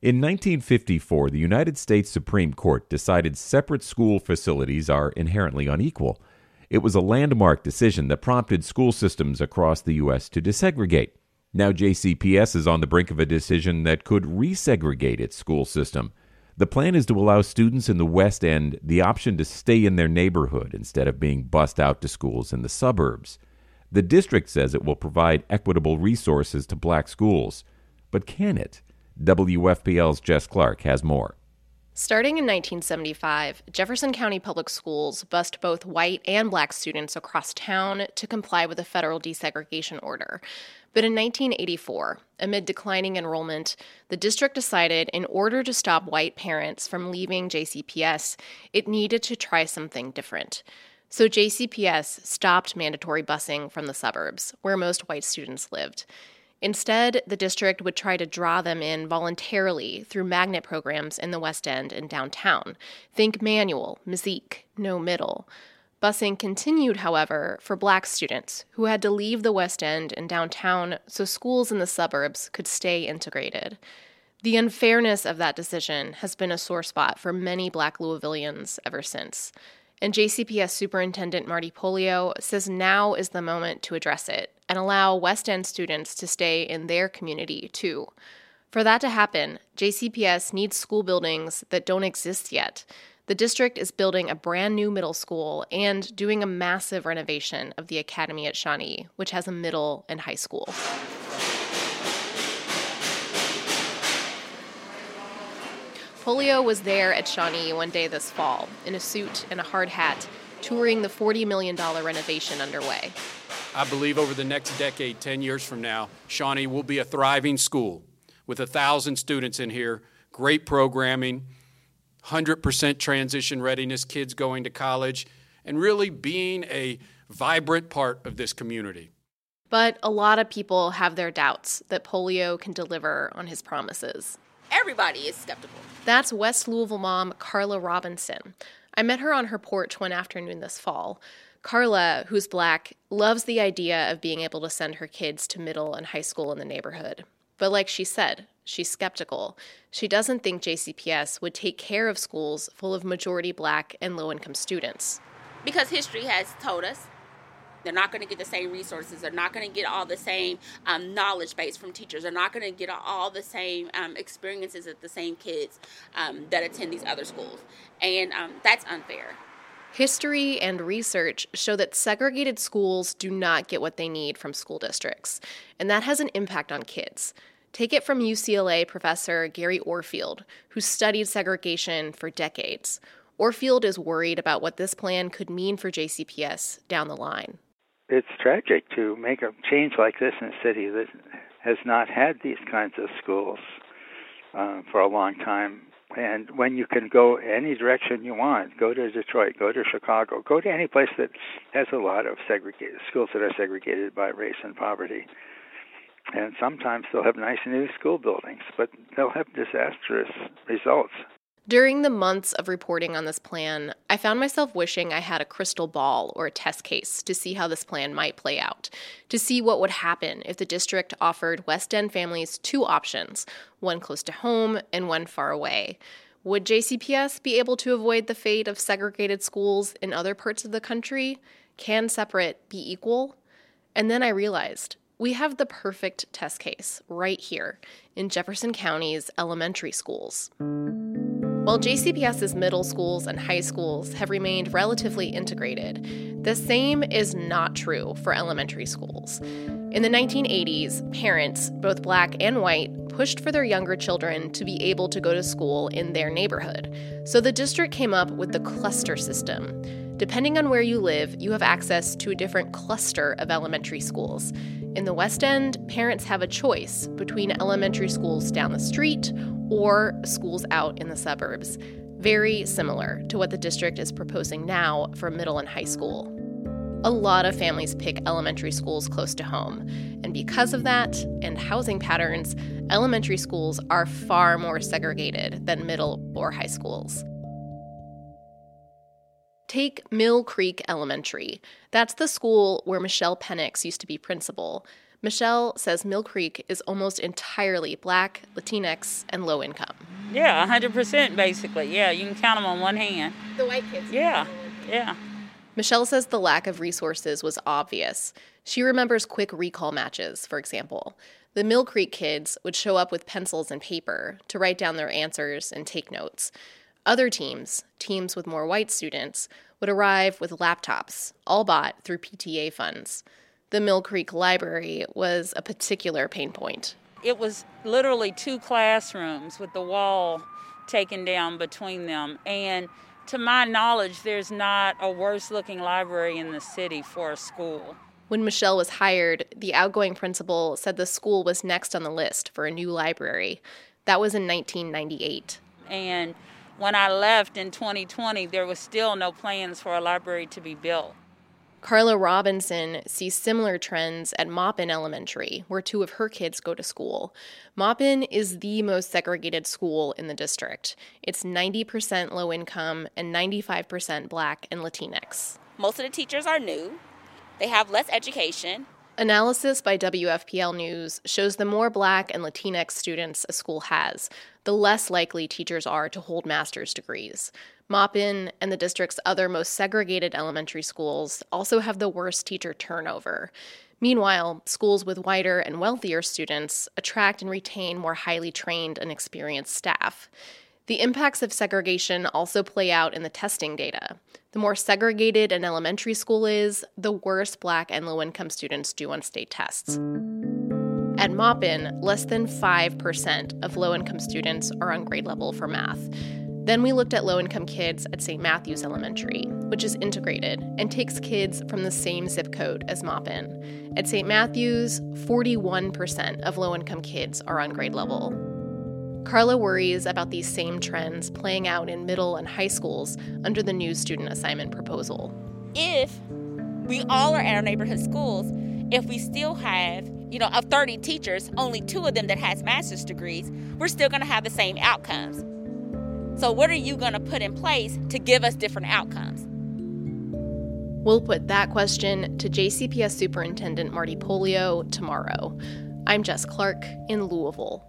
In 1954, the United States Supreme Court decided separate school facilities are inherently unequal. It was a landmark decision that prompted school systems across the U.S. to desegregate. Now, JCPS is on the brink of a decision that could resegregate its school system. The plan is to allow students in the West End the option to stay in their neighborhood instead of being bussed out to schools in the suburbs. The district says it will provide equitable resources to black schools. But can it? WFPL's Jess Clark has more. Starting in 1975, Jefferson County Public Schools bused both white and black students across town to comply with a federal desegregation order. But in 1984, amid declining enrollment, the district decided in order to stop white parents from leaving JCPS, it needed to try something different. So JCPS stopped mandatory busing from the suburbs, where most white students lived. Instead, the district would try to draw them in voluntarily through magnet programs in the West End and downtown. Think Manual, Meyzeek, Noe Middle. Busing continued, however, for black students who had to leave the West End and downtown so schools in the suburbs could stay integrated. The unfairness of that decision has been a sore spot for many black Louisvillians ever since. And JCPS Superintendent Marty Pollio says now is the moment to address it and allow West End students to stay in their community too. For that to happen, JCPS needs school buildings that don't exist yet the district is building a brand new middle school and doing a massive renovation of the academy at Shawnee, which has a middle and high school. Pollio was there at Shawnee one day this fall in a suit and a hard hat, touring the $40 million renovation underway. I believe over the next decade, 10 years from now, Shawnee will be a thriving school with a thousand students in here, great programming, 100% transition readiness, kids going to college, and really being a vibrant part of this community. But a lot of people have their doubts that Pollio can deliver on his promises. Everybody is skeptical. That's West Louisville mom Carla Robinson. I met her on her porch one afternoon this fall. Carla, who's black, loves the idea of being able to send her kids to middle and high school in the neighborhood. But like she said, she's skeptical. She doesn't think JCPS would take care of schools full of majority black and low income students. Because history has told us they're not going to get the same resources. They're not going to get all the same um, knowledge base from teachers. They're not going to get all the same um, experiences of the same kids um, that attend these other schools. And um, that's unfair. History and research show that segregated schools do not get what they need from school districts, and that has an impact on kids. Take it from UCLA professor Gary Orfield, who studied segregation for decades. Orfield is worried about what this plan could mean for JCPS down the line. It's tragic to make a change like this in a city that has not had these kinds of schools uh, for a long time and when you can go any direction you want, go to Detroit, go to Chicago, go to any place that has a lot of segregated schools that are segregated by race and poverty. And sometimes they'll have nice new school buildings, but they'll have disastrous results. During the months of reporting on this plan, I found myself wishing I had a crystal ball or a test case to see how this plan might play out, to see what would happen if the district offered West End families two options, one close to home and one far away. Would JCPS be able to avoid the fate of segregated schools in other parts of the country? Can separate be equal? And then I realized we have the perfect test case right here in Jefferson County's elementary schools. While JCPS's middle schools and high schools have remained relatively integrated, the same is not true for elementary schools. In the 1980s, parents, both black and white, pushed for their younger children to be able to go to school in their neighborhood. So the district came up with the cluster system. Depending on where you live, you have access to a different cluster of elementary schools. In the West End, parents have a choice between elementary schools down the street or schools out in the suburbs, very similar to what the district is proposing now for middle and high school. A lot of families pick elementary schools close to home, and because of that and housing patterns, elementary schools are far more segregated than middle or high schools. Take Mill Creek Elementary. That's the school where Michelle Penix used to be principal. Michelle says Mill Creek is almost entirely black, Latinx, and low income. Yeah, 100% basically. Yeah, you can count them on one hand. The white kids? Yeah, yeah. Michelle says the lack of resources was obvious. She remembers quick recall matches, for example. The Mill Creek kids would show up with pencils and paper to write down their answers and take notes. Other teams, teams with more white students, would arrive with laptops, all bought through PTA funds. The Mill Creek Library was a particular pain point. It was literally two classrooms with the wall taken down between them. And to my knowledge, there's not a worse looking library in the city for a school. When Michelle was hired, the outgoing principal said the school was next on the list for a new library. That was in 1998. And when I left in 2020, there was still no plans for a library to be built. Carla Robinson sees similar trends at Maupin Elementary, where two of her kids go to school. Maupin is the most segregated school in the district. It's 90% low income and 95% black and Latinx. Most of the teachers are new, they have less education, Analysis by WFPL News shows the more black and Latinx students a school has, the less likely teachers are to hold master's degrees. Maupin and the district's other most segregated elementary schools also have the worst teacher turnover. Meanwhile, schools with whiter and wealthier students attract and retain more highly trained and experienced staff. The impacts of segregation also play out in the testing data. The more segregated an elementary school is, the worse black and low income students do on state tests. At Maupin, less than 5% of low income students are on grade level for math. Then we looked at low income kids at St. Matthews Elementary, which is integrated and takes kids from the same zip code as Maupin. At St. Matthews, 41% of low income kids are on grade level. Carla worries about these same trends playing out in middle and high schools under the new student assignment proposal. If we all are at our neighborhood schools, if we still have, you know, of 30 teachers, only two of them that has master's degrees, we're still going to have the same outcomes. So what are you going to put in place to give us different outcomes? We'll put that question to JCPS Superintendent Marty Pollio tomorrow. I'm Jess Clark in Louisville.